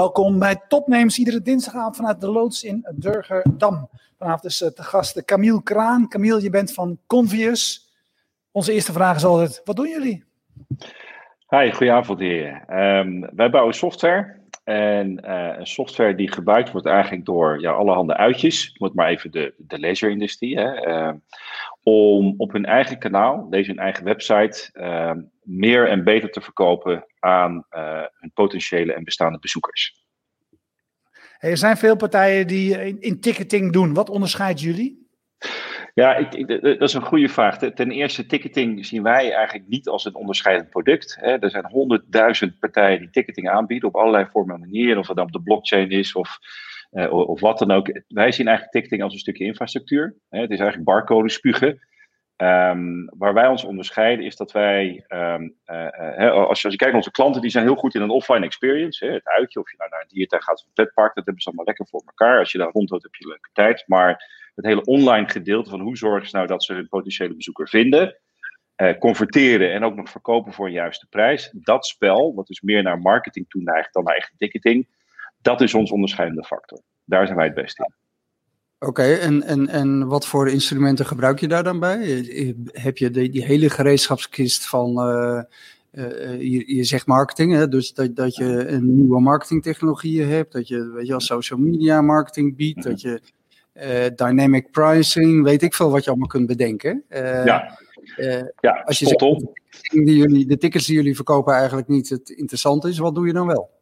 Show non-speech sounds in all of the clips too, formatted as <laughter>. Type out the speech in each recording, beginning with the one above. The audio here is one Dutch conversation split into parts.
welkom bij Topnames. Iedere dinsdagavond vanuit de loods in Durgerdam. Vanavond is te gast Camille Kraan. Camille, je bent van Convius. Onze eerste vraag is altijd, wat doen jullie? Hi, goedenavond heer. Um, wij bouwen software. En uh, een software die gebruikt wordt eigenlijk door ja, allerhande uitjes. Moet maar even de, de leisure-industrie. Uh, om op hun eigen kanaal, deze hun eigen website, uh, meer en beter te verkopen aan uh, hun potentiële en bestaande bezoekers. er zijn veel partijen die in, in ticketing doen. Wat onderscheidt jullie? Ja, ik, ik, dat is een goede vraag. Ten eerste, ticketing zien wij eigenlijk niet als een onderscheidend product. Er zijn honderdduizend partijen die ticketing aanbieden op allerlei vormen en manieren. Of het dan op de blockchain is of, uh, of wat dan ook. Wij zien eigenlijk ticketing als een stukje infrastructuur. Het is eigenlijk barcode spugen. Um, waar wij ons onderscheiden is dat wij, um, uh, als, je, als je kijkt naar onze klanten, die zijn heel goed in een offline experience. Hè, het uitje, of je nou naar een diertuin gaat of een petpark, dat hebben ze allemaal lekker voor elkaar. Als je daar rondloopt, heb je leuke tijd. Maar het hele online gedeelte van hoe zorgen ze nou dat ze hun potentiële bezoeker vinden, uh, converteren en ook nog verkopen voor een juiste prijs. Dat spel, wat dus meer naar marketing toe neigt dan naar eigen ticketing, dat is ons onderscheidende factor. Daar zijn wij het beste in. Oké, en, en, en wat voor instrumenten gebruik je daar dan bij? Heb je die, die hele gereedschapskist van, uh, uh, je, je, zegt marketing, hè? dus dat, dat je een nieuwe marketingtechnologieën hebt, dat je, weet je wel, social media marketing biedt, dat je uh, dynamic pricing, weet ik veel wat je allemaal kunt bedenken. ja. ja, als je zegt, die jullie, de tickets die jullie verkopen eigenlijk niet het interessant is, wat doe je dan wel?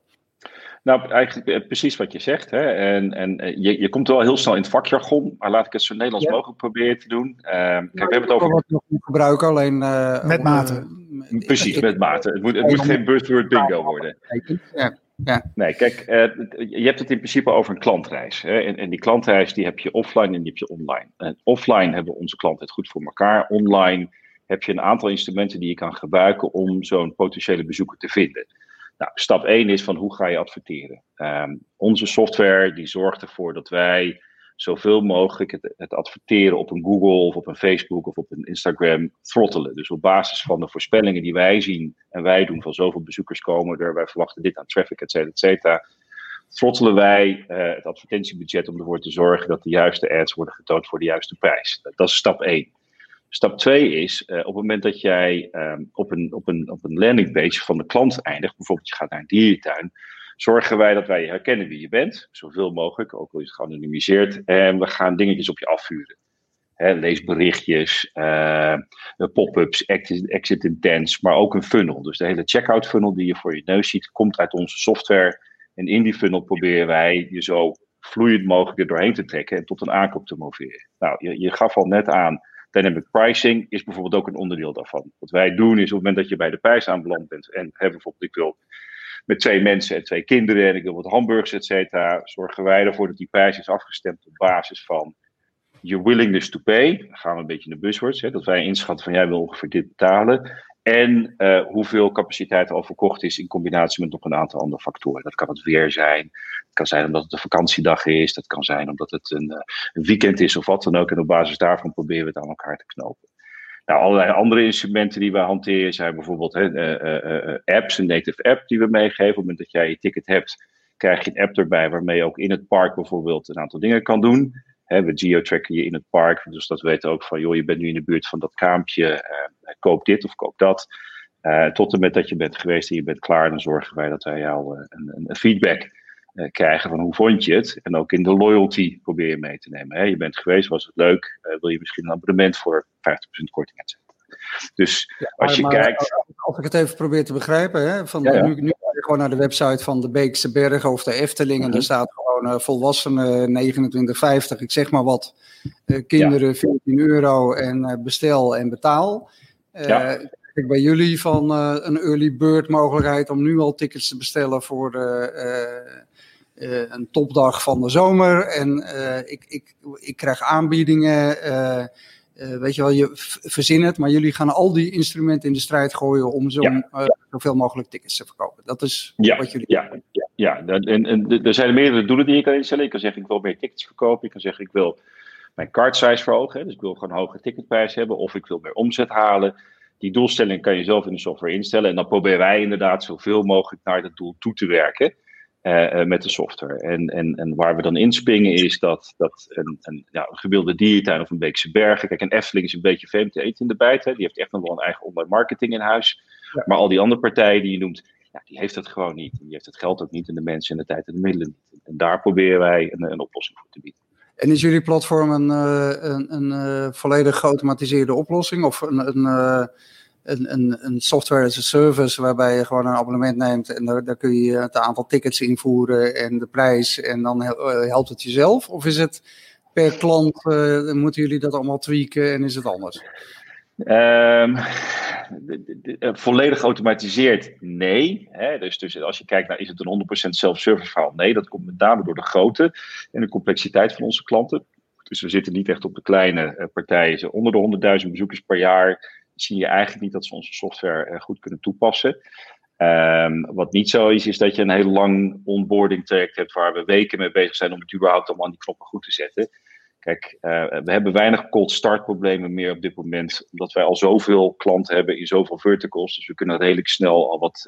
Nou, eigenlijk eh, precies wat je zegt. Hè? En, en eh, je, je komt wel heel snel in het vakjargon, maar laat ik het zo Nederlands ja. mogelijk proberen te doen. Uh, kijk, we hebben het over. Wat nog gebruiken, alleen. Uh, met mate. Uh, precies, ik, met mate. Het moet, het moet geen buzzword bingo worden. Ja. Ja. Nee, kijk, je hebt het in principe over een klantreis. Hè? En, en, die klantreis die heb je offline en die heb je online. En offline hebben onze klanten het goed voor elkaar. Online heb je een aantal instrumenten die je kan gebruiken om zo'n potentiële bezoeker te vinden. Nou, stap 1 is van hoe ga je adverteren? Um, onze software die zorgt ervoor dat wij zoveel mogelijk het, adverteren op een Google of op een Facebook of op een Instagram throttelen. Dus op basis van de voorspellingen die wij zien en wij doen van zoveel bezoekers komen er, wij verwachten dit aan traffic, et cetera, et cetera. Throttelen wij uh, het advertentiebudget om ervoor te zorgen dat de juiste ads worden getoond voor de juiste prijs. Dat is stap 1. Stap 2 is, uh, op het moment dat jij um, op, een, op, een, op een landingpage van de klant eindigt, bijvoorbeeld je gaat naar een dierentuin, zorgen wij dat wij herkennen wie je bent, zoveel mogelijk, ook al is het geanonimiseerd, en we gaan dingetjes op je afvuren. Lees berichtjes, uh, pop-ups, exit intents, maar ook een funnel. Dus de hele checkout funnel die je voor je neus ziet, komt uit onze software. En in die funnel proberen wij je zo vloeiend mogelijk er doorheen te trekken en tot een aankoop te moveren. Nou, je, je gaf al net aan, Dynamic pricing is bijvoorbeeld ook een onderdeel daarvan. Wat wij doen is op het moment dat je bij de prijs aanbeland bent en hè, bijvoorbeeld ik wil met twee mensen en twee kinderen en ik wil wat hamburgers, et cetera, zorgen wij ervoor dat die prijs is afgestemd op basis van je willingness to pay. Dan gaan we een beetje de buzzwords, hè, dat wij inschatten van jij wil ongeveer dit betalen. En uh, hoeveel capaciteit al verkocht is in combinatie met nog een aantal andere factoren. Dat kan het weer zijn. Het kan zijn omdat het een vakantiedag is. Dat kan zijn omdat het een, een weekend is of wat dan ook. En op basis daarvan proberen we het aan elkaar te knopen. Nou, allerlei andere instrumenten die we hanteren zijn bijvoorbeeld hè, uh, apps, een native app die we meegeven. Op het moment dat jij je ticket hebt, krijg je een app erbij waarmee je ook in het park bijvoorbeeld een aantal dingen kan doen. He, we geotracken je in het park, dus dat weten ook van, joh, je bent nu in de buurt van dat kraampje, uh, koop dit of koop dat. Uh, tot en met dat je bent geweest en je bent klaar, dan zorgen wij dat wij jou uh, een, een, feedback krijgen van hoe vond je het. En ook in de loyalty probeer je mee te nemen. He, je bent geweest, was het leuk, wil je misschien een abonnement voor 50% korting, et Dus ja, als je maar, kijkt. Als ik het even probeer te begrijpen, hè, van ja, ja. Nu, nu ga je gewoon naar de website van de Beekse Bergen of de Efteling mm -hmm. en daar staat gewoon uh, volwassenen 29,50, ik zeg maar wat. Uh, kinderen ja. 14 euro en uh, bestel en betaal. Ja. Kijk bij jullie van een early bird mogelijkheid om nu al tickets te bestellen voor de, een topdag van de zomer. En ik, ik, ik krijg aanbiedingen. Uh, weet je wel, je verzin het, maar jullie gaan al die instrumenten in de strijd gooien om zo, ja. zoveel mogelijk tickets te verkopen. Dat is ja. wat jullie ja. Ja. En, en er zijn meerdere doelen die je kan instellen. Je kan zeggen, ik wil meer tickets verkopen. Ik kan zeggen, ik wil mijn card size verhogen. Dus ik wil gewoon een hogere ticketprijs hebben. Of ik wil meer omzet halen. Die doelstelling kan je zelf in de software instellen. En dan proberen wij inderdaad zoveel mogelijk naar dat doel toe te werken. uh, met de software. En, en, en waar we dan inspringen is dat, dat een, een, ja, een gebeelde diertuin of een Beekse Bergen. Kijk, een Efteling is een beetje vreemd te eten in de bijt. Hè. Die heeft echt nog wel een eigen online marketing in huis. Maar al die andere partijen die je noemt, ja, die heeft het gewoon niet. Die heeft het geld ook niet en de mensen en de tijd en de middelen niet. En daar proberen wij een, een oplossing voor te bieden. En is jullie platform een, een, een, volledig geautomatiseerde oplossing of een, een een, een, een, software as a service waarbij je gewoon een abonnement neemt en daar, daar kun je het aantal tickets invoeren en de prijs en dan eh, helpt het jezelf? Of is het per klant, uh, moeten jullie dat allemaal tweaken en is het anders? Um, volledig geautomatiseerd, nee. Hè? Dus, dus als je kijkt naar is het een 100% self-service verhaal? Nee, dat komt met name door de grootte en de complexiteit van onze klanten. Dus we zitten niet echt op de kleine partijen. Onder de 100.000 bezoekers per jaar zie je eigenlijk niet dat ze onze software eh, goed kunnen toepassen. Um, wat niet zo is, is dat je een heel lang onboarding traject hebt waar we weken mee bezig zijn om het überhaupt allemaal aan die knoppen goed te zetten. Kijk, uh, we hebben weinig cold start problemen meer op dit moment, omdat wij al zoveel klanten hebben in zoveel verticals. Dus we kunnen redelijk snel al wat,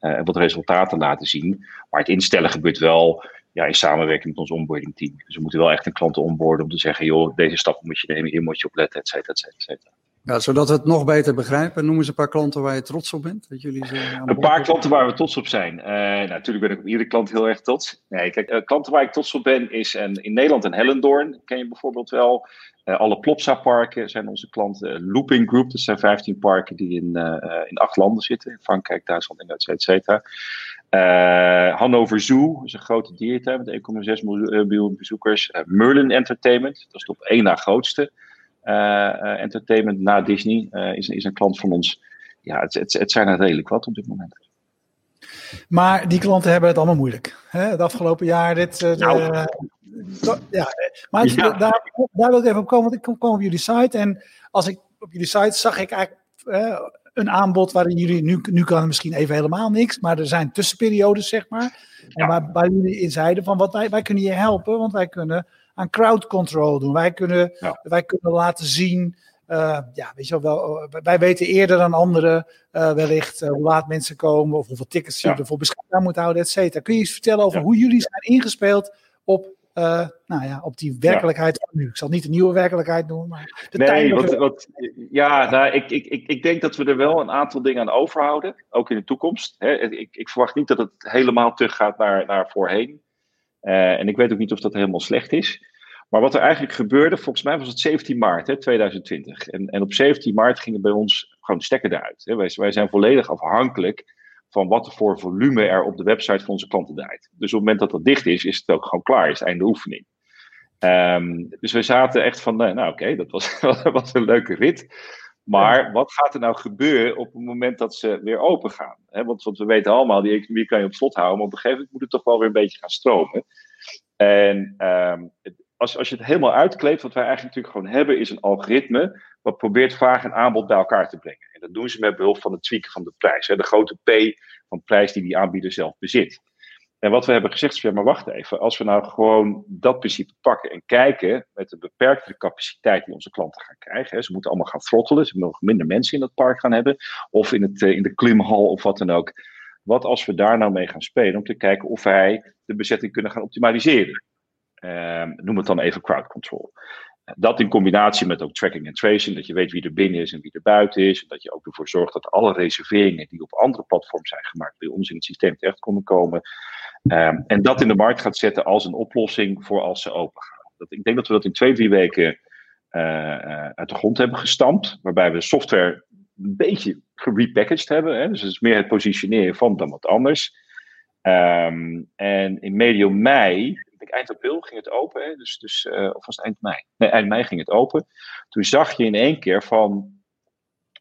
uh, wat resultaten laten zien. Maar het instellen gebeurt wel ja, in samenwerking met ons onboarding team. Dus we moeten wel echt een klant onboarden om te zeggen, joh, deze stappen moet je nemen, hier moet je op letten, et cetera, et cetera. Ja, zodat we het nog beter begrijpen. Noem eens een paar klanten waar je trots op bent. Dat jullie een paar klanten waar we trots op zijn. Uh, nou, natuurlijk ben ik op iedere klant heel erg trots. Nee, kijk, uh, klanten waar ik trots op ben is een, in Nederland een Hellendoorn. Ken je bijvoorbeeld wel. Uh, alle Plopsa-parken zijn onze klanten. Looping Group, dat zijn 15 parken die in, in acht landen zitten. In Frankrijk, Duitsland, en et cetera. Hannover Zoo is een grote dierentuin met 1,6 miljoen bezoekers. Merlin Entertainment, dat is de op één na grootste. Eh, eh, entertainment na Disney eh, is, is een klant van ons. Ja, het, het, het zijn er redelijk wat op dit moment. Maar die klanten hebben het allemaal moeilijk. Hè? Het afgelopen jaar, dit. Nou. ja, maar Daar, daar, wil ik even op komen, want ik kom op jullie site. En als ik op jullie site zag ik eigenlijk een aanbod waarin jullie, nu, nu kan misschien even helemaal niks, maar er zijn tussenperiodes, zeg maar. En waar, waar jullie in zeiden van wat wij, wij kunnen je helpen, want wij kunnen aan crowd control doen. Wij kunnen, wij kunnen laten zien. Uh, ja, weet je wel, wel, eh, wij weten eerder dan anderen uh, wellicht uh, hoe laat mensen komen of hoeveel tickets je ja. ervoor beschikbaar moet houden, et cetera. Kun je iets vertellen over hoe jullie zijn ingespeeld op, nou ja, op die werkelijkheid van nu? Ik zal niet de nieuwe werkelijkheid noemen, maar de nee, wat, wat, ja, nou, ik, ik, ik, ik denk dat we er wel een aantal dingen aan overhouden, ook in de toekomst. Hè. Ik, ik verwacht niet dat het helemaal teruggaat naar, naar voorheen. Uh, en ik weet ook niet of dat helemaal slecht is. Maar wat er eigenlijk gebeurde, volgens mij was het 17 maart hè, 2020. En, en op 17 maart gingen bij ons gewoon stekker eruit. Hè. Wij, wij zijn volledig afhankelijk van wat er voor volume er op de website van onze klanten draait. Dus op het moment dat dat dicht is, is het ook gewoon klaar, is het einde oefening. Um, dus we zaten echt van, nou, nou oké, dat was, <laughs> was een leuke rit. Maar wat gaat er nou gebeuren op het moment dat ze weer open gaan? want, want, we weten allemaal, die economie kan je op slot houden, maar op een gegeven moment moet het toch wel weer een beetje gaan stromen. En um, als, als je het helemaal uitkleedt, wat wij eigenlijk natuurlijk gewoon hebben, is een algoritme wat probeert vraag en aanbod bij elkaar te brengen. En dat doen ze met behulp van het tweaken van de prijs. Hè, de grote P van prijs die die aanbieder zelf bezit. En wat we hebben gezegd is, ja, maar wacht even. Als we nou gewoon dat principe pakken en kijken met de beperkte capaciteit die onze klanten gaan krijgen. Hè, ze moeten allemaal gaan throttelen, ze mogen minder mensen in dat park gaan hebben. Of in, het, eh, in de klimhal of wat dan ook. Wat als we daar nou mee gaan spelen om te kijken of wij de bezetting kunnen gaan optimaliseren. Ehm, noem het dan even crowd control. Dat in combinatie met ook tracking en tracing, dat je weet wie er binnen is en wie er buiten is. En dat je ook ervoor zorgt dat alle reserveringen die op andere platforms zijn gemaakt, bij ons in het systeem terecht kunnen komen. Um, en dat in de markt gaat zetten als een oplossing voor als ze open gaan. Dat, ik denk dat we dat in twee, drie weken uh, uit de grond hebben gestampt. Waarbij we software een beetje gerepackaged hebben. Hè? Dus het is meer het positioneren van dan wat anders. Um, en in medio mei eind april ging het open. Dus, dus, uh, of was het eind mei? Nee, eind mei ging het open. Toen zag je in één keer van,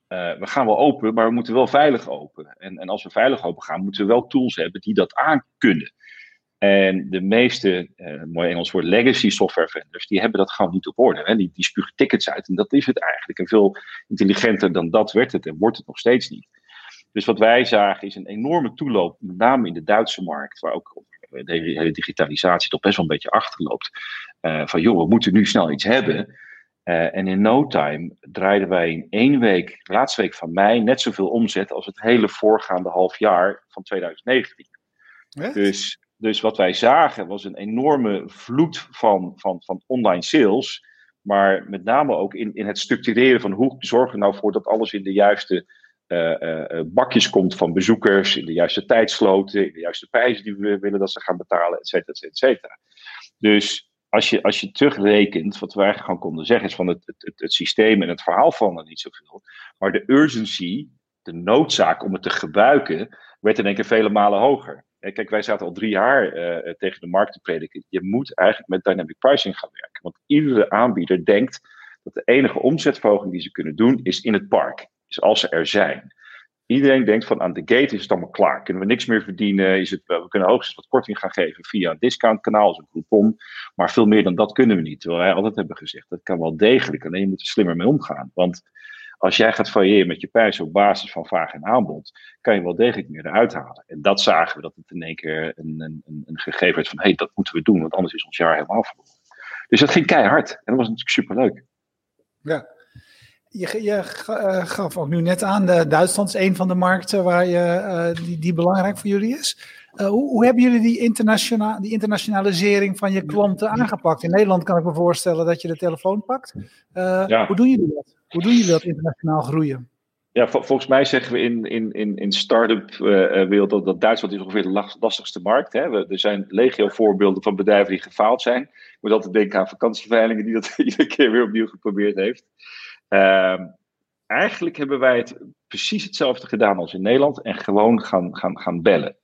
uh, we gaan wel open, maar we moeten wel veilig open. En, en als we veilig open gaan, moeten we wel tools hebben die dat aan kunnen. En de meeste, uh, mooi Engels woord, legacy software vendors, die hebben dat gewoon niet op orde. Hè? Die, die spugen tickets uit en dat is het eigenlijk. En veel intelligenter dan dat werd het en wordt het nog steeds niet. Dus wat wij zagen is een enorme toeloop, met name in de Duitse markt, waar ook de hele digitalisatie toch best wel een beetje achterloopt. Uh, van joh, we moeten nu snel iets hebben. Uh, en in no time draaiden wij in één week, laatste week van mei, net zoveel omzet als het hele voorgaande half jaar van 2019. Dus, Dus wat wij zagen was een enorme vloed van, van, van online sales. Maar met name ook in, in het structureren van hoe zorgen we nou voor dat alles in de juiste uh, bakjes komt van bezoekers, in de juiste tijdsloten, in de juiste prijzen die we willen dat ze gaan betalen, et cetera, et cetera. Dus als je, als je terugrekent, wat we eigenlijk gewoon konden zeggen, is van het, het, het, systeem en het verhaal van er niet zoveel. Maar de urgency, de noodzaak om het te gebruiken, werd in één keer vele malen hoger. Kijk, wij zaten al drie jaar uh, tegen de markt te prediken. Je moet eigenlijk met dynamic pricing gaan werken. Want iedere aanbieder denkt dat de enige omzetverhoging die ze kunnen doen is in het park. Is als ze er zijn. Iedereen denkt van aan de gate is het allemaal klaar. Kunnen we niks meer verdienen? Is het, we kunnen hoogstens wat korting gaan geven via een discountkanaal, als een coupon. Maar veel meer dan dat kunnen we niet. Terwijl wij altijd hebben gezegd, dat kan wel degelijk. Alleen je moet er slimmer mee omgaan. Want als jij gaat variëren met je prijs op basis van vraag en aanbod, kan je wel degelijk meer eruit halen. En dat zagen we dat het in één keer een, een, een gegeven werd van, hé, hey, dat moeten we doen, want anders is ons jaar helemaal verloren. Dus dat ging keihard. En dat was natuurlijk superleuk. Ja. Je, je uh, gaf ook nu net aan, de, Duitsland is een van de markten waar je, uh, die, die belangrijk voor jullie is. Uh, hoe, hoe, hebben jullie die, internationa die internationalisering van je klanten aangepakt? In Nederland kan ik me voorstellen dat je de telefoon pakt. Ja. Hoe doen jullie dat? Hoe doen jullie dat internationaal groeien? Ja, volgens mij zeggen we in, in, in, in start-up wereld dat, dat Duitsland is ongeveer de lastigste markt. We, er zijn legio voorbeelden van bedrijven die gefaald zijn. Ik moet altijd denken aan vakantieveilingen die dat <laughs> iedere keer weer opnieuw geprobeerd heeft. Uh, eigenlijk hebben wij het precies hetzelfde gedaan als in Nederland en gewoon gaan, gaan, gaan bellen.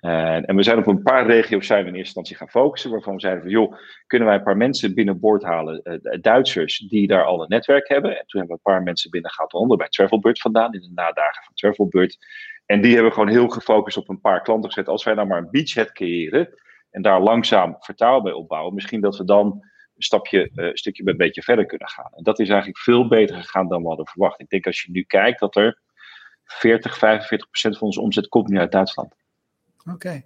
Uh, en we zijn op een paar regio's zijn we in eerste instantie gaan focussen, waarvan we zeiden van joh, kunnen wij een paar mensen binnenboord halen, uh, Duitsers die daar al een netwerk hebben. En toen hebben we een paar mensen binnengehaald, onder bij Travelbird vandaan, in de nadagen van Travelbird. En die hebben gewoon heel gefocust op een paar klanten gezet. Als wij nou maar een beachhead creëren en daar langzaam vertrouwen bij opbouwen, misschien dat we dan een stapje, uh, stukje bij een beetje verder kunnen gaan. En dat is eigenlijk veel beter gegaan dan we hadden verwacht. Ik denk als je nu kijkt dat er 40, 45 procent van onze omzet komt nu uit Duitsland. Oké.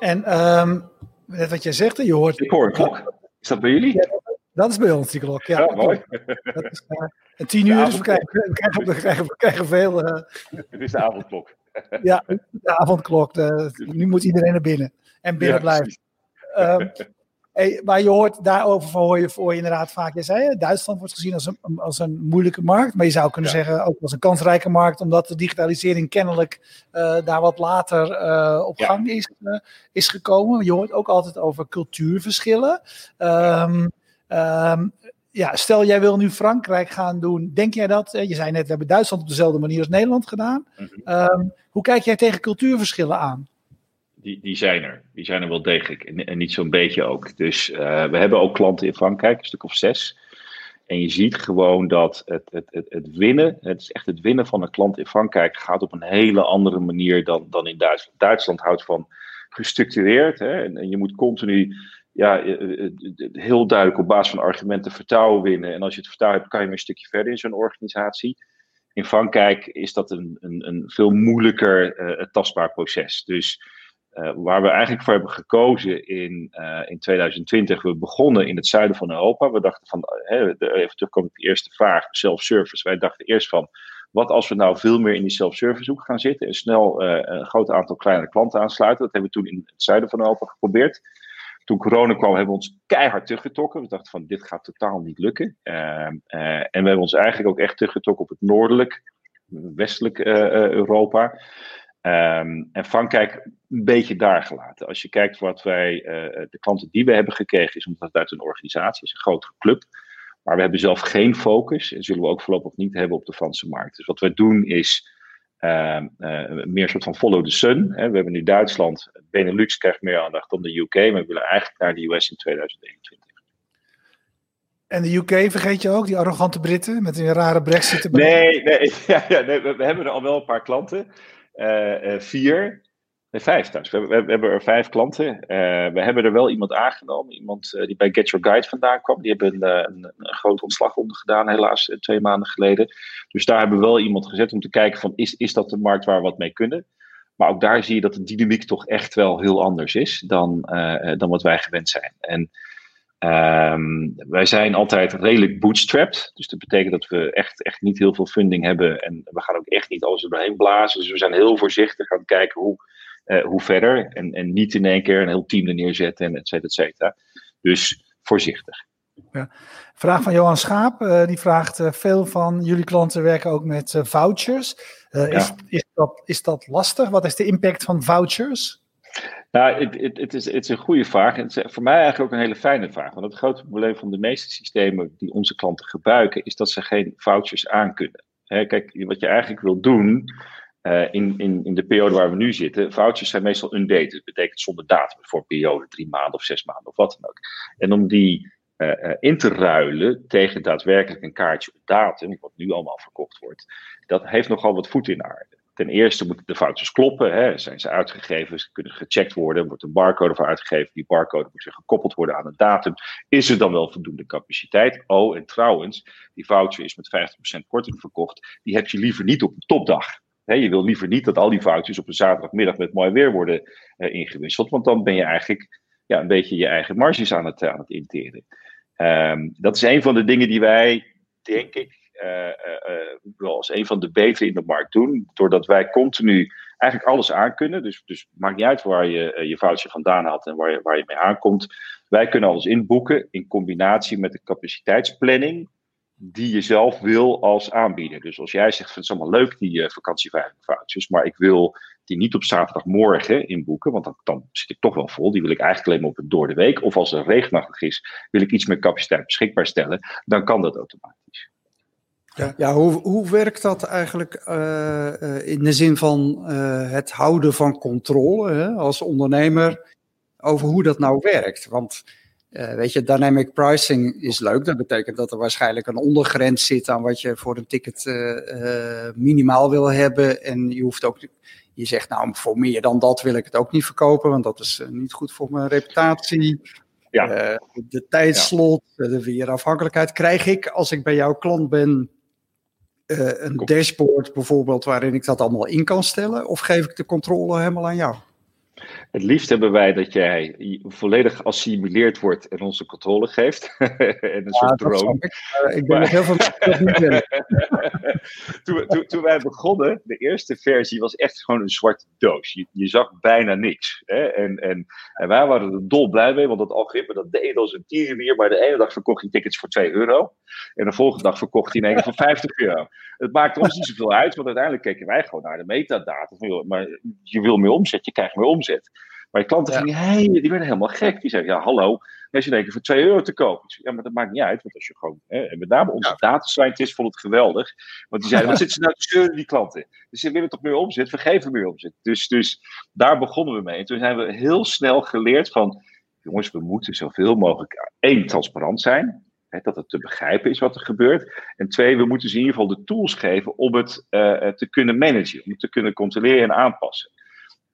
En um, wat jij zegt, je hoort... Ik hoor een klok. Is dat bij jullie? dat is bij ons die klok, ja. mooi. Dat is uh, tien uur, dus we krijgen, we krijgen, we krijgen, we krijgen veel... Uh, Het is de avondklok. ja, de avondklok. De, nu moet iedereen naar binnen. En binnen ja, blijven. Um, Hey, maar je hoort daarover hoor je, hoor je inderdaad vaak. Je zei, Duitsland wordt gezien als een, als een moeilijke markt. Maar je zou kunnen zeggen ook als een kansrijke markt. Omdat de digitalisering kennelijk uh, daar wat later uh, op gang is, uh, is gekomen. Je hoort ook altijd over cultuurverschillen. Um, um, ja, stel jij wil nu Frankrijk gaan doen. Denk jij dat? Je zei net, we hebben Duitsland op dezelfde manier als Nederland gedaan. Mm -hmm. um, hoe kijk jij tegen cultuurverschillen aan? Die, zijn er. Die zijn er wel degelijk. En, niet zo'n beetje ook. Dus uh, we hebben ook klanten in Frankrijk, een stuk of zes. En je ziet gewoon dat het, het, het, het, winnen, het is echt het winnen van een klant in Frankrijk, gaat op een hele andere manier dan, dan in Duitsland. Duitsland houdt van gestructureerd. Hè? En, je moet continu ja, eh, eh, heel duidelijk op basis van argumenten vertrouwen winnen. En als je het vertrouwen hebt, kan je weer een stukje verder in zo'n organisatie. In Frankrijk is dat een, een, een veel moeilijker tastbaar proces. Dus uh, waar we eigenlijk voor hebben gekozen in, uh, in 2020, we begonnen in het zuiden van Europa. We dachten van, uh, even terugkomen op de eerste vraag, self-service. Wij dachten eerst van, wat als we nou veel meer in die self-service hoek gaan zitten en snel een groot aantal kleine klanten aansluiten. Dat hebben we toen in het zuiden van Europa geprobeerd. Toen corona kwam, hebben we ons keihard teruggetrokken. We dachten van, dit gaat totaal niet lukken. Ehm, en we hebben ons eigenlijk ook echt teruggetrokken op het noordelijk, westelijk Europa. Um, en Frankrijk een beetje daar gelaten. Als je kijkt wat wij, uh, de klanten die we hebben gekregen, is omdat het uit een organisatie is, een grotere club. Maar we hebben zelf geen focus en zullen we ook voorlopig niet hebben op de Franse markt. Dus wat wij doen is uh, uh, meer soort van follow the sun. Hè. We hebben nu Duitsland, Benelux krijgt meer aandacht dan de UK, maar we willen eigenlijk naar de US in 2021. En de UK vergeet je ook, die arrogante Britten met een rare brexit. Nee, nee, <laughs> ja, ja, nee we, we, hebben er al wel een paar klanten. Uh, vier, nee, vijf trouwens. We, we, hebben er vijf klanten. Uh, we hebben er wel iemand aangenomen. Iemand die bij Get Your Guide vandaan kwam. Die hebben een, een, een groot ontslag gedaan, helaas twee maanden geleden. Dus daar hebben we wel iemand gezet om te kijken van is, is dat de markt waar we wat mee kunnen. Maar ook daar zie je dat de dynamiek toch echt wel heel anders is dan, dan wat wij gewend zijn. En Um, wij zijn altijd redelijk bootstrapped. Dus dat betekent dat we echt, echt niet heel veel funding hebben. En we gaan ook echt niet alles er doorheen blazen. Dus we zijn heel voorzichtig aan het kijken hoe hoe verder. En, en niet in één keer een heel team er neerzetten en et cetera, et cetera. Dus voorzichtig. Ja. Vraag van Johan Schaap, die vraagt: veel van jullie klanten werken ook met vouchers. is, is, dat, is dat lastig? Wat is de impact van vouchers? Nou, het, is, is een goede vraag. En voor mij eigenlijk ook een hele fijne vraag. Want het grote probleem van de meeste systemen die onze klanten gebruiken, is dat ze geen vouchers aankunnen. Hè, kijk, wat je eigenlijk wil doen uh, in, in, in de periode waar we nu zitten, vouchers zijn meestal undated. Dat betekent zonder datum voor een periode, drie maanden of zes maanden of wat dan ook. En om die uh, in te ruilen tegen daadwerkelijk een kaartje op datum, wat nu allemaal verkocht wordt, dat heeft nogal wat voet in aarde. Ten eerste moeten de foutjes kloppen. Hè. Zijn ze uitgegeven? Ze kunnen gecheckt worden. Wordt een barcode voor uitgegeven? Die barcode moet weer gekoppeld worden aan een datum. Is er dan wel voldoende capaciteit? Oh, en trouwens, die voucher is met 50% korting verkocht. Die heb je liever niet op een topdag. je wil liever niet dat al die foutjes op een zaterdagmiddag met mooi weer worden uh, ingewisseld. Want dan ben je eigenlijk ja, een beetje je eigen marges aan het, aan het interen. Um, dat is een van de dingen die wij, denk ik, wel als een van de betere in de markt doen. Doordat wij continu eigenlijk alles aankunnen. Dus, dus maakt niet uit waar je je foutje vandaan had en waar je, waar je mee aankomt. Wij kunnen alles inboeken in combinatie met de capaciteitsplanning die je zelf wil als aanbieder. Dus als jij zegt, het is allemaal leuk die uh, vakantiefoutjes, maar ik wil die niet op zaterdagmorgen inboeken, want dan, dan, zit ik toch wel vol. Die wil ik eigenlijk alleen maar op door de week. Of als er regenachtig is, wil ik iets meer capaciteit beschikbaar stellen. Dan kan dat automatisch. Ja, ja hoe, hoe werkt dat eigenlijk uh, in de zin van uh, het houden van controle hè, als ondernemer over hoe dat nou werkt? Want weet je, dynamic pricing is leuk. Dat betekent dat er waarschijnlijk een ondergrens zit aan wat je voor een ticket minimaal wil hebben. En je hoeft ook, je zegt nou voor meer dan dat wil ik het ook niet verkopen, want dat is niet goed voor mijn reputatie. Ja. de tijdslot, de weerafhankelijkheid krijg ik als ik bij jouw klant ben een dashboard bijvoorbeeld waarin ik dat allemaal in kan stellen? Of geef ik de controle helemaal aan jou? Het liefst hebben wij dat jij volledig assimileerd wordt en onze controle geeft. <laughs> en een ja, soort drone. Ik. Uh, ik ben nog heel veel <laughs> toen, toen, toen, wij begonnen, de eerste versie was echt gewoon een zwarte doos. Je, je zag bijna niks. Hè? En, en, en, wij waren er dol blij mee, want dat algoritme dat deed als een tierenlier. Maar de ene dag verkocht hij tickets voor 2 euro. En de volgende dag verkocht hij in één voor <laughs> 50 euro. Het maakte ons niet zoveel uit, want uiteindelijk keken wij gewoon naar de metadata. Van, maar je wil meer omzet, je krijgt meer omzet. Maar je klanten gingen, hey, die werden helemaal gek. Die zeiden, ja hallo, als je denkt voor 2 euro te kopen. Ja, maar dat maakt niet uit, want als je gewoon, hè, en met name onze ja. data scientist vond het geweldig. Want die zeiden, <laughs> wat zitten ze nou te zeuren, die klanten? Dus ze willen toch meer omzet, we geven meer omzet. Dus, dus daar begonnen we mee. En toen zijn we heel snel geleerd van, jongens, we moeten zoveel mogelijk, één, transparant zijn. Hè, dat het te begrijpen is wat er gebeurt. En twee, we moeten ze in ieder geval de tools geven om het uh, te kunnen managen, om het te kunnen controleren en aanpassen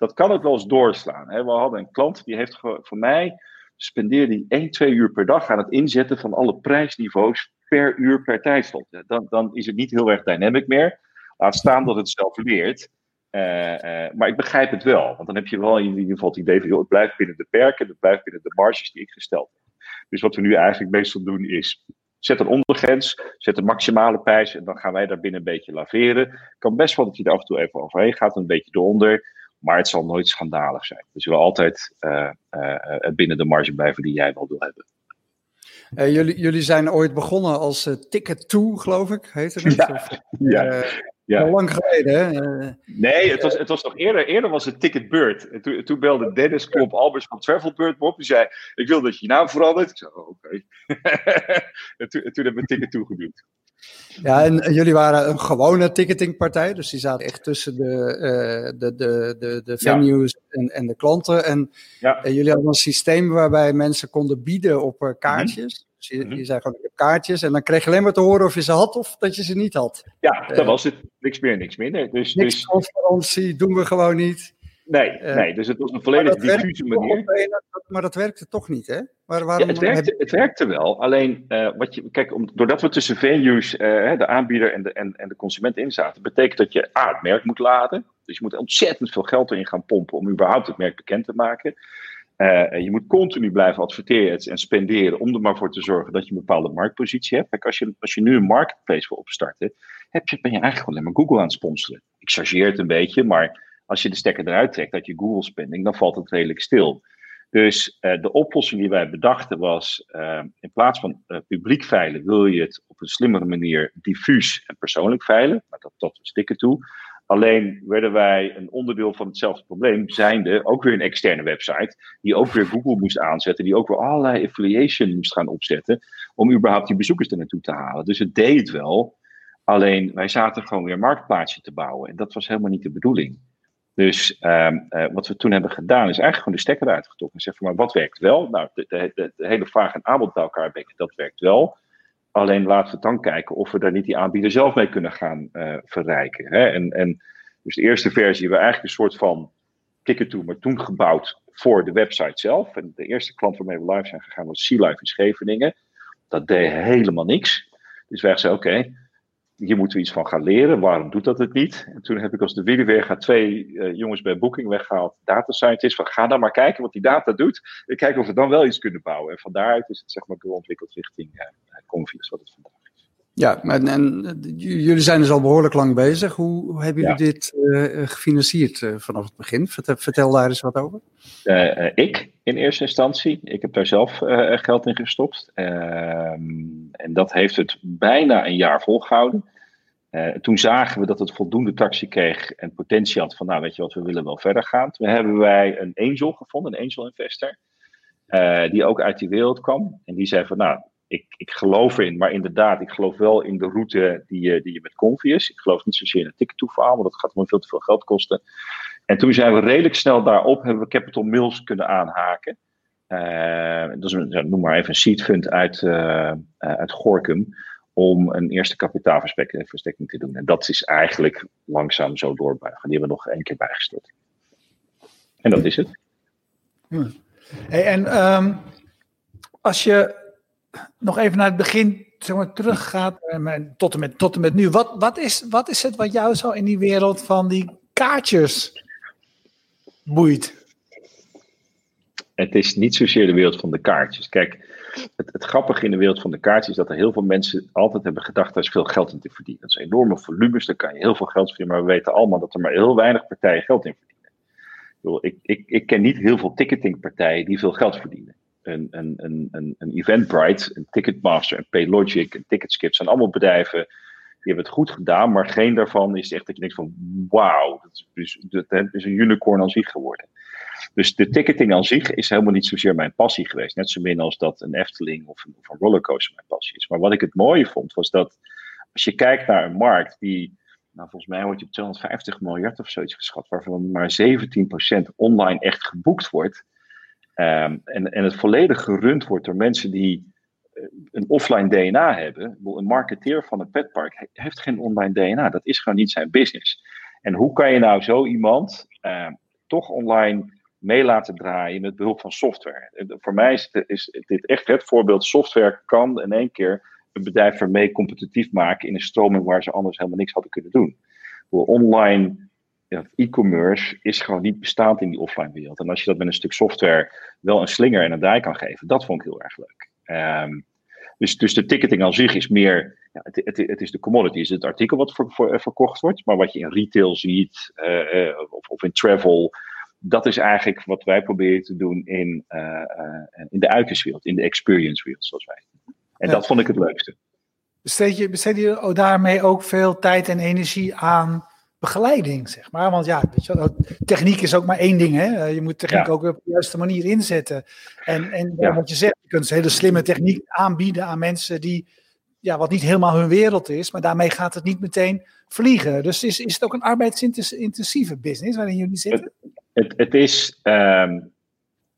dat kan ook wel eens doorslaan. Hè. We hadden een klant die heeft voor mij spendeerde die 1, 2 uur per dag aan het inzetten van alle prijsniveaus per uur per tijdslot. Dan, dan is het niet heel erg dynamic meer. Laat staan dat het zelf leert. Uh, uh, maar ik begrijp het wel, want dan heb je wel in ieder geval het idee van, het blijft binnen de perken, het blijft binnen de marges die ik gesteld heb. Dus wat we nu eigenlijk meestal doen is, zet een ondergrens, zet een maximale prijs en dan gaan wij daar binnen een beetje laveren. Het kan best wel dat je er af en toe even overheen gaat, een beetje eronder. Maar het zal nooit schandalig zijn. Dus je wil altijd uh, uh, binnen de marge blijven die jij wel wil hebben. Uh, jullie, jullie zijn ooit begonnen als Ticket 2, geloof ik, heette het? Ja, of, <laughs> ja. Ja. Al lang geleden, hè? Nee, het was, het was nog eerder. Eerder was het Ticket Bird. En toen, toen belde Dennis Klop Albers van Travelbird me op. Die zei, ik wil dat je je naam verandert. Ik zei, oh, oké. Okay. <laughs> en, toen, toen hebben we Ticket 2 geduwd. Ja, en jullie waren een gewone ticketingpartij, dus die zaten echt tussen de, uh, de, de, de, de venues en, en de klanten. En ja. uh, jullie hadden een systeem waarbij mensen konden bieden op uh, kaartjes. Dus je, mm-hmm. je zei gewoon, kaartjes en dan kreeg je alleen maar te horen of je ze had of dat je ze niet had. Ja, dat was het. Niks meer, niks minder. Dus, niks dus... transparantie doen we gewoon niet. Nee, uh, nee, dus het was een volledig diffuse manier. maar dat werkte toch niet, hè? Waarom ja, het, werkte, heb... het werkte wel. Alleen, uh, wat je, kijk, om, doordat we tussen venues, uh, de aanbieder en de, en, en de consument in zaten, betekent dat je A, het merk moet laden. Dus je moet ontzettend veel geld erin gaan pompen om überhaupt het merk bekend te maken. je moet continu blijven adverteren en spenderen om er maar voor te zorgen dat je een bepaalde marktpositie hebt. Kijk, als je, als je nu een marketplace wil opstarten, heb je, ben je eigenlijk alleen maar Google aan het sponsoren. Ik chargeer het een beetje, maar Als je de stekker eruit trekt uit je Google spending, dan valt het redelijk stil. Dus uh, de oplossing die wij bedachten was, uh, in plaats van uh, publiek veilen, wil je het op een slimmere manier diffuus en persoonlijk veilen. Maar dat, dat we stikken toe. Alleen werden wij een onderdeel van hetzelfde probleem, zijnde ook weer een externe website, die ook weer Google moest aanzetten, die ook weer allerlei affiliation moest gaan opzetten, om überhaupt die bezoekers er naartoe te halen. Dus het deed wel, alleen wij zaten gewoon weer een marktplaatsje te bouwen en dat was helemaal niet de bedoeling. Dus uh, uh, wat we toen hebben gedaan, is eigenlijk gewoon de stekker eruit getrokken. En zeggen maar wat werkt wel? Nou, de, hele vraag en aanbod bij elkaar brengen, dat werkt wel. Alleen laten we dan kijken of we daar niet die aanbieder zelf mee kunnen gaan uh, verrijken. Hè? En, en dus de eerste versie hebben we eigenlijk een soort van kicker toe, maar toen gebouwd voor de website zelf. En de eerste klant waarmee we live zijn gegaan was Sea Life in Scheveningen. Dat deed helemaal niks. Dus wij zeiden, oké, hier moeten we iets van gaan leren. Waarom doet dat het niet? En toen heb ik als de weer twee uh, jongens bij Booking weggehaald, data scientists, van ga dan maar kijken wat die data doet. En kijken of we dan wel iets kunnen bouwen. En van daaruit is het zeg maar doorontwikkeld richting uh, Convius, wat het vandaag. Ja, en, en, jullie zijn dus al behoorlijk lang bezig. Hoe hebben jullie ja. dit uh, gefinancierd vanaf het begin? Vertel, vertel, daar eens wat over. ik in eerste instantie. Ik heb daar zelf geld in gestopt. Ehm, en dat heeft het bijna een jaar volgehouden. Toen zagen we dat het voldoende tractie kreeg en potentie had van, nou weet je wat, we willen wel verder gaan. Toen hebben wij een angel gevonden, een angel investor, die ook uit die wereld kwam. En die zei van, nou, ik, ik geloof erin, maar inderdaad, ik geloof wel in de route die je, die je met Convius. Ik geloof niet zozeer in het tickettoeverhaal, want dat gaat gewoon veel te veel geld kosten. En toen zijn we redelijk snel daarop, hebben we Capital Mills kunnen aanhaken. Uh, dat is een, noem maar even een seed fund uit, uit Gorkum om een eerste kapitaalverstekking te doen. En dat is eigenlijk langzaam zo doorbuigen. Die hebben we nog één keer bijgestort. En dat is het. En um, als je nog even naar het begin zeg maar, teruggaat, uh, tot, en met, met nu. Wat, wat, is, wat is het wat jou zo in die wereld van die kaartjes boeit? Het is niet zozeer de wereld van de kaartjes. Kijk, het, het, grappige in de wereld van de kaartjes is dat er heel veel mensen altijd hebben gedacht, er is veel geld in te verdienen. Dat zijn enorme volumes, daar kan je heel veel geld verdienen, maar we weten allemaal dat er maar heel weinig partijen geld in verdienen. Ik, ik, ik ken niet heel veel ticketingpartijen die veel geld verdienen. Een, een, een, een Eventbrite, een Ticketmaster, een Paylogic, een Ticketskip zijn allemaal bedrijven die hebben het goed gedaan, maar geen daarvan is echt dat je denkt van wauw, dat is, dat is een unicorn als zich geworden. Dus de ticketing aan zich is helemaal niet zozeer mijn passie geweest. Net zo min als dat een Efteling of een, of een rollercoaster mijn passie is. Maar wat ik het mooie vond, was dat als je kijkt naar een markt die, nou volgens mij wordt je op 250 miljard of zoiets geschat, waarvan maar 17% online echt geboekt wordt. Um, en, en het volledig gerund wordt door mensen die uh, een offline DNA hebben. Een marketeer van een petpark heeft geen online DNA. Dat is gewoon niet zijn business. En hoe kan je nou zo iemand uh, toch online mee laten draaien met behulp van software. Voor mij is, dit echt het voorbeeld. Software kan in één keer een bedrijf ermee competitief maken in een stroming waar ze anders helemaal niks hadden kunnen doen. Online ja, e-commerce is gewoon niet bestaand in die offline wereld. En als je dat met een stuk software wel een slinger en een draai kan geven, dat vond ik heel erg leuk. Um, dus, dus de ticketing aan zich is meer, ja, het, het, het, is de commodity, is het artikel wat voor, verkocht wordt, maar wat je in retail ziet, uh, uh, of, of in travel, dat is eigenlijk wat wij proberen te doen in, uh, uh, in de uiterswereld, in de experience wereld, zoals wij. En ja. dat vond ik het leukste. Besteed je, besteed je daarmee ook veel tijd en energie aan begeleiding, zeg maar? Want ja, weet je, techniek is ook maar één ding, hè? Je moet techniek ja. ook op de juiste manier inzetten. En, en ja. wat je zegt, je kunt een hele slimme techniek aanbieden aan mensen die, ja, wat niet helemaal hun wereld is, maar daarmee gaat het niet meteen vliegen. Dus is, is het ook een arbeidsintensieve business waarin jullie zitten? Het, het is, um,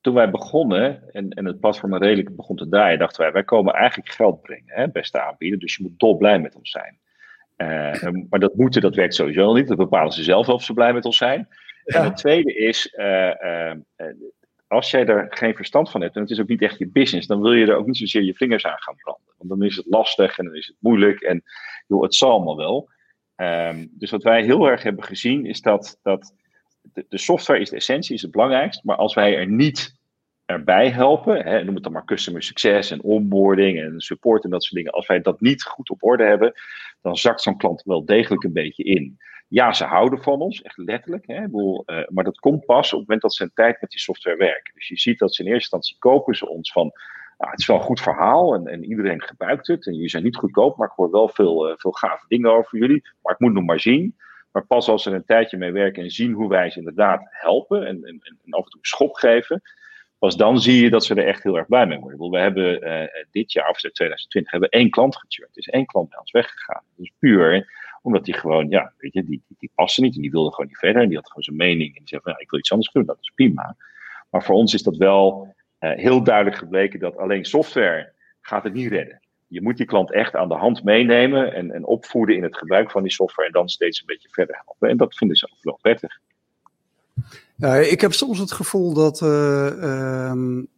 toen wij begonnen en, en het platform redelijk begon te draaien, dachten wij, wij komen eigenlijk geld brengen, hè, beste aanbieder. Dus je moet dolblij met ons zijn. Uh, maar dat moeten, dat werkt sowieso niet. Dat bepalen ze zelf of ze blij met ons zijn. Ja. En het tweede is, uh, uh, als jij er geen verstand van hebt, en het is ook niet echt je business, dan wil je er ook niet zozeer je vingers aan gaan branden. Want dan is het lastig en dan is het moeilijk en joh, het zal allemaal wel. Um, dus wat wij heel erg hebben gezien is dat, dat de, de, software is de essentie, is het belangrijkst. Maar als wij er niet erbij helpen, hè, noem het dan maar customer succes en onboarding en support en dat soort dingen. Als wij dat niet goed op orde hebben, dan zakt zo'n klant wel degelijk een beetje in. Ja, ze houden van ons, echt letterlijk. Hè? uh, maar dat komt pas op het moment dat ze een tijd met die software werken. Dus je ziet dat ze in eerste instantie kopen ze ons van. Nou, het is wel een goed verhaal en, en, iedereen gebruikt het. En jullie zijn niet goedkoop, maar ik hoor wel veel, uh, veel gave dingen over jullie. Maar ik moet nog maar zien. Maar pas als ze er een tijdje mee werken en zien hoe wij ze inderdaad helpen en, en, en af en toe een schop geven, pas dan zie je dat ze er echt heel erg blij mee worden. We hebben uh, dit jaar, of 2020, hebben één klant gechurnd. Er is één klant bij ons weggegaan. Dus puur omdat die gewoon, ja, weet je, die, die, die paste niet en die wilde gewoon niet verder. En die had gewoon zijn mening en die zei van, ja, ik wil iets anders doen, dat is prima. Maar voor ons is dat wel uh, heel duidelijk gebleken dat alleen software gaat het niet redden. Je moet die klant echt aan de hand meenemen en, en opvoeden in het gebruik van die software en dan steeds een beetje verder helpen. En dat vinden ze ook wel prettig. Ja, ik heb soms het gevoel dat uh, um,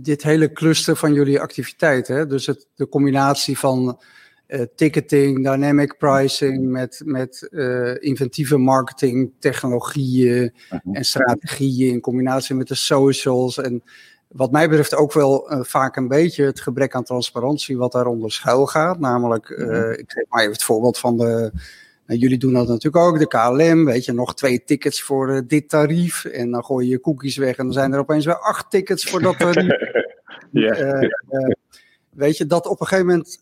dit hele cluster van jullie activiteiten, dus het, de combinatie van uh, ticketing, dynamic pricing met, met uh, inventieve marketing, technologieën mhm. en strategieën in combinatie met de socials en wat mij betreft ook wel uh, vaak een beetje het gebrek aan transparantie wat daaronder schuil gaat. Namelijk, uh, ik geef maar even het voorbeeld van de. Nou, jullie doen dat natuurlijk ook, de KLM. Weet je, nog twee tickets voor uh, dit tarief. En dan gooi je je cookies weg en dan zijn er opeens weer acht tickets voor dat tarief. <laughs> ja. weet je, dat op een gegeven moment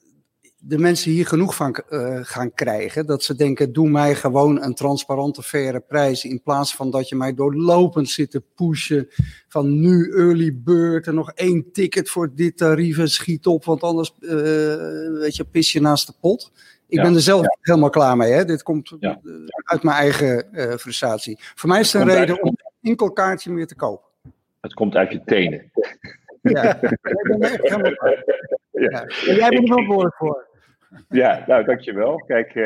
de mensen hier genoeg van uh, gaan krijgen. Dat ze denken, doe mij gewoon een transparante, faire prijs. In plaats van dat je mij doorlopend zit te pushen. Van nu early bird en nog één ticket voor dit tarief en schiet op. Want anders, uh, weet je, pis je naast de pot. Ik ben er zelf ja. helemaal klaar mee. Hè? Dit komt ja. uit mijn eigen uh, frustratie. Voor mij is het een reden om een enkel kaartje meer te kopen. Het komt uit je tenen. Ja, ik ben er echt helemaal <laughs> ja. En jij bent er verantwoordelijk voor. Ja, nou dankjewel. Kijk, uh,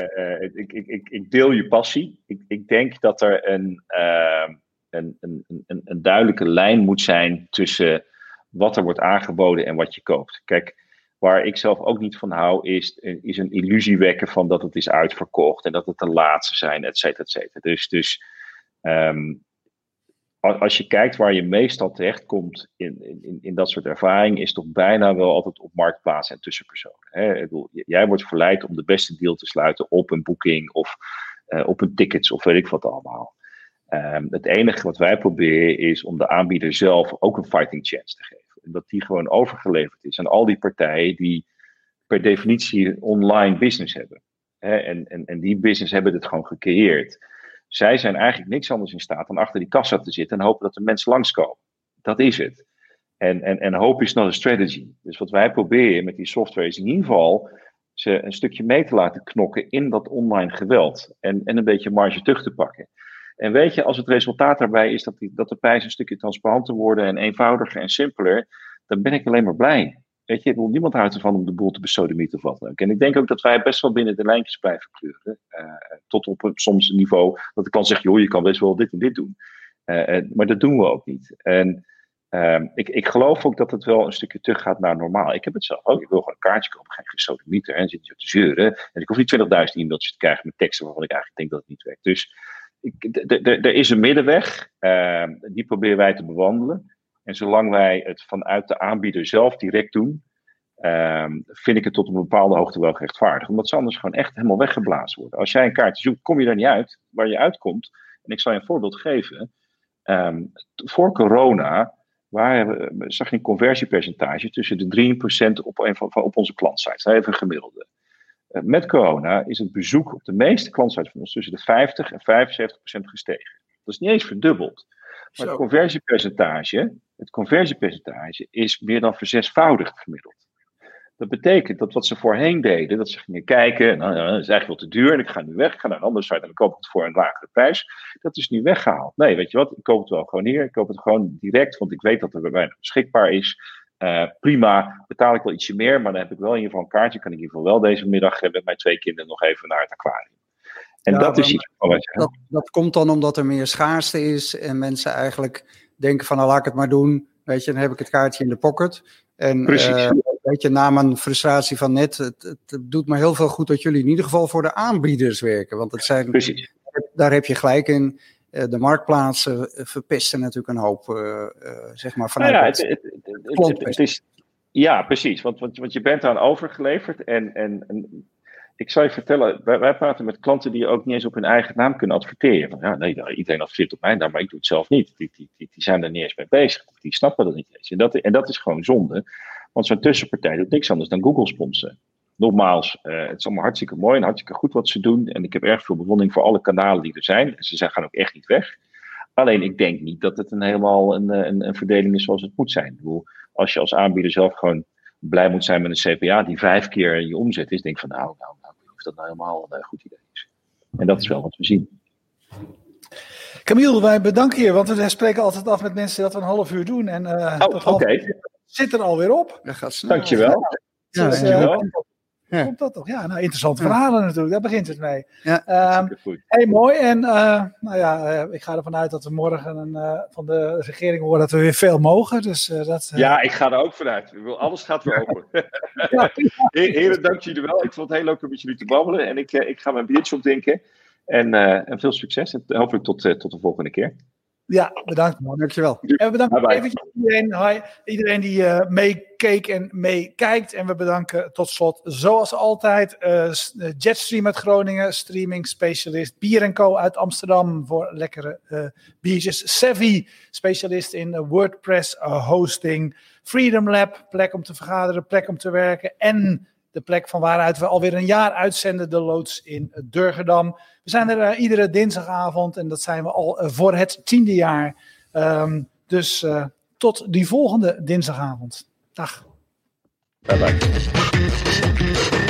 uh, ik, ik, ik, ik, deel je passie. Ik, ik denk dat er een, uh, een, een, een, een, duidelijke lijn moet zijn tussen wat er wordt aangeboden en wat je koopt. Kijk, waar ik zelf ook niet van hou, is, is een illusie wekken van dat het is uitverkocht en dat het de laatste zijn, et cetera, et cetera. Dus, dus um, als je kijkt waar je meestal terechtkomt in, in, in dat soort ervaring, is toch bijna wel altijd op marktplaatsen en tussenpersonen. Hè? Bedoel, jij wordt verleid om de beste deal te sluiten op een boeking of uh, op een tickets of weet ik wat allemaal. Um, het enige wat wij proberen is om de aanbieder zelf ook een fighting chance te geven. Dat die gewoon overgeleverd is aan al die partijen die per definitie online business hebben. Hè? En, en, en die business hebben het gewoon gecreëerd. Zij zijn eigenlijk niks anders in staat dan achter die kassa te zitten en hopen dat de mensen langskomen. Dat is het. En, en, en hope is not a strategy. Dus wat wij proberen met die software is in ieder geval ze een stukje mee te laten knokken in dat online geweld. En, en een beetje marge terug te pakken. En weet je, als het resultaat daarbij is dat, die, dat de prijzen een stukje transparanter worden en eenvoudiger en simpeler, dan ben ik alleen maar blij. Weet je, niemand houdt ervan om de boel te besodemieten of wat ook. En ik denk ook dat wij best wel binnen de lijntjes blijven kleuren. Uh, tot op soms een niveau dat ik kan zeggen, joh, je kan best wel dit en dit doen. Uh, maar dat doen we ook niet. En uh, ik, ik geloof ook dat het wel een stukje terug gaat naar normaal. Ik heb het zelf ook. Ik wil gewoon een kaartje kopen, geen gesodemieter. En zit je te zeuren. En ik hoef niet 20.000 e-mailtjes te krijgen met teksten waarvan ik eigenlijk denk dat het niet werkt. Dus er is een middenweg. Ehm, die proberen wij te bewandelen. En zolang wij het vanuit de aanbieder zelf direct doen, um, vind ik het tot een bepaalde hoogte wel gerechtvaardigd. Omdat ze anders gewoon echt helemaal weggeblazen worden. Als jij een kaartje zoekt, kom je er niet uit. Waar je uitkomt, en ik zal je een voorbeeld geven. Um, voor corona waar, zag je een conversiepercentage tussen de 3% op, een van, op onze klantsites. Even een gemiddelde. Uh, met corona is het bezoek op de meeste klantsites van ons tussen de 50 en 75% gestegen. Dat is niet eens verdubbeld. Maar het conversiepercentage, het conversiepercentage is meer dan verzesvoudigd gemiddeld. Dat betekent dat wat ze voorheen deden, dat ze gingen kijken, nou, dat is eigenlijk wel te duur en ik ga nu weg, ik ga naar een andere site en ik koop het voor een lagere prijs. Dat is nu weggehaald. Nee, weet je wat, ik koop het wel gewoon hier, ik koop het gewoon direct, want ik weet dat er bij mij beschikbaar is. Uh, prima, betaal ik wel ietsje meer, maar dan heb ik wel in ieder geval een kaartje, kan ik in ieder geval wel deze middag met mijn twee kinderen nog even naar het aquarium. En dat is iets dat, dat komt dan omdat er meer schaarste is en mensen eigenlijk denken van nou laat ik het maar doen. Weet je, dan heb ik het kaartje in de pocket. En uh, weet je, na mijn frustratie van net, het, het, doet me heel veel goed dat jullie in ieder geval voor de aanbieders werken. Want het zijn, Precies. daar heb je gelijk in. Uh, de marktplaatsen verpesten natuurlijk een hoop, uh, zeg maar, vanuit nou ja, het, het, is, ja, precies. Want, want, want je bent eraan overgeleverd en, en, en ik zou je vertellen, wij, wij, praten met klanten die ook niet eens op hun eigen naam kunnen adverteren. ja, nee, iedereen adverteert op mijn naam, maar ik doe het zelf niet. Die, die, die, die zijn er niet eens mee bezig. Die snappen dat niet eens. En dat, en dat is gewoon zonde. Want zo'n tussenpartij doet niks anders dan Google sponsoren. Nogmaals, uh, het is allemaal hartstikke mooi en hartstikke goed wat ze doen. En ik heb erg veel bewondering voor alle kanalen die er zijn. En ze gaan ook echt niet weg. Alleen ik denk niet dat het een helemaal een, een, een verdeling is zoals het moet zijn. Ik bedoel, als je als aanbieder zelf gewoon blij moet zijn met een CPA die vijf keer je omzet is, denk van nou, nou, nou, of dat nou helemaal een goed idee is. En dat is wel wat we zien. Camille, wij bedanken je, want we spreken altijd af met mensen dat we een half uur doen. En uh, oh, oké. zit er alweer op. Dat gaat snel. Dankjewel. Ja, dus, dankjewel. Ja. Komt dat toch? Ja, nou, interessante verhalen natuurlijk. Daar begint het mee. Ja, um, hey, mooi. En uh, nou ja, uh, ik ga ervan uit dat we morgen een, uh, van de regering horen dat we weer veel mogen. Dus, dat, ja, ik ga er ook vanuit. Alles gaat weer open. <laughs> ja. <laughs> Heren, dank jullie wel. Ik vond het heel leuk om met jullie te babbelen. En ik, ik ga mijn biertje opdrinken. En, en veel succes. En hopelijk tot, tot de volgende keer. Ja, bedankt man, dankjewel. En we bedanken eventjes iedereen, hi, iedereen die uh, meekeek en meekijkt. En we bedanken tot slot, zoals altijd, uh, Jetstream uit Groningen, streaming specialist. Bier Co uit Amsterdam voor lekkere uh, biertjes. Savvy, specialist in WordPress hosting. Freedom Lab, plek om te vergaderen, plek om te werken. En de plek van waaruit we alweer een jaar uitzenden, de loods in Durgedam. We zijn er uh, iedere dinsdagavond en dat zijn we al uh, voor het tiende jaar. Um, dus uh, tot die volgende dinsdagavond. Dag. Bye bye.